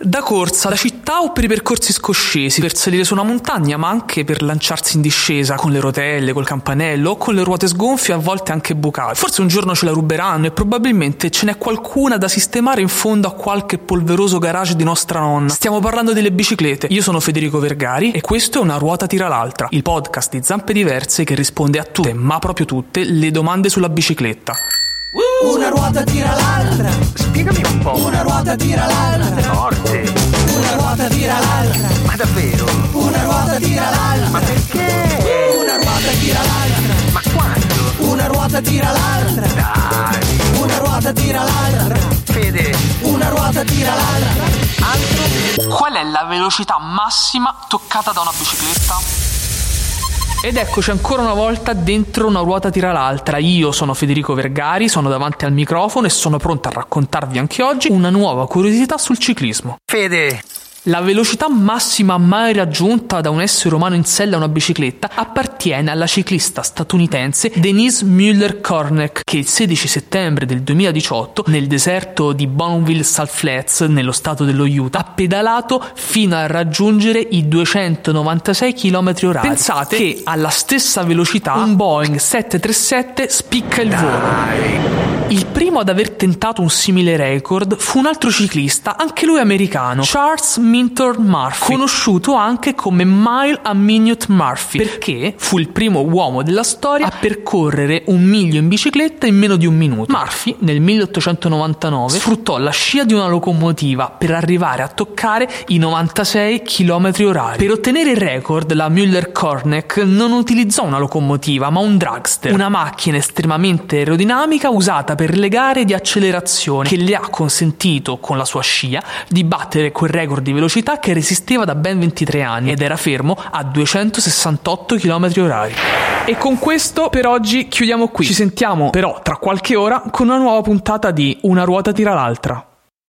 Da corsa, da città o per i percorsi scoscesi, per salire su una montagna, ma anche per lanciarsi in discesa con le rotelle, col campanello o con le ruote sgonfie, a volte anche bucate. Forse un giorno ce la ruberanno e probabilmente ce n'è qualcuna da sistemare in fondo a qualche polveroso garage di nostra nonna. Stiamo parlando delle biciclette. Io sono Federico Vergari e questo è Una ruota tira l'altra, il podcast di Zampe Diverse che risponde a tutte, ma proprio tutte, le domande sulla bicicletta. Una ruota tira l'altra. Spiegami un po'. Una ruota tira l'altra. Forte. Ruota tira l'altra. Ma perché? Una ruota tira l'altra. Ma quando? Una ruota tira l'altra. Dai. Una ruota tira l'altra. Fede. Una ruota tira l'altra. Altro? Qual è la velocità massima toccata da una bicicletta? Ed eccoci ancora una volta dentro una ruota tira l'altra. Io sono Federico Vergari, sono davanti al microfono e sono pronto a raccontarvi anche oggi una nuova curiosità sul ciclismo. Fede. La velocità massima mai raggiunta da un essere umano in sella a una bicicletta appartiene alla ciclista statunitense Denise Mueller-Kornek che il 16 settembre del 2018 nel deserto di Bonneville Salt Flats nello stato dello Utah ha pedalato fino a raggiungere i 296 km h Pensate che alla stessa velocità un Boeing 737 spicca il volo. Il primo ad aver tentato un simile record fu un altro ciclista, anche lui americano, Charles Minton Murphy, conosciuto anche come Mile a Minute Murphy, perché fu il primo uomo della storia a percorrere un miglio in bicicletta in meno di un minuto. Murphy, nel 1899, sfruttò la scia di una locomotiva per arrivare a toccare i 96 km h Per ottenere il record, la Müller-Kornek non utilizzò una locomotiva, ma un dragster, una macchina estremamente aerodinamica usata per le gare di accelerazione che le ha consentito con la sua scia di battere quel record di velocità che resisteva da ben 23 anni ed era fermo a 268 km h E con questo per oggi chiudiamo qui. Ci sentiamo però tra qualche ora con una nuova puntata di Una ruota tira l'altra.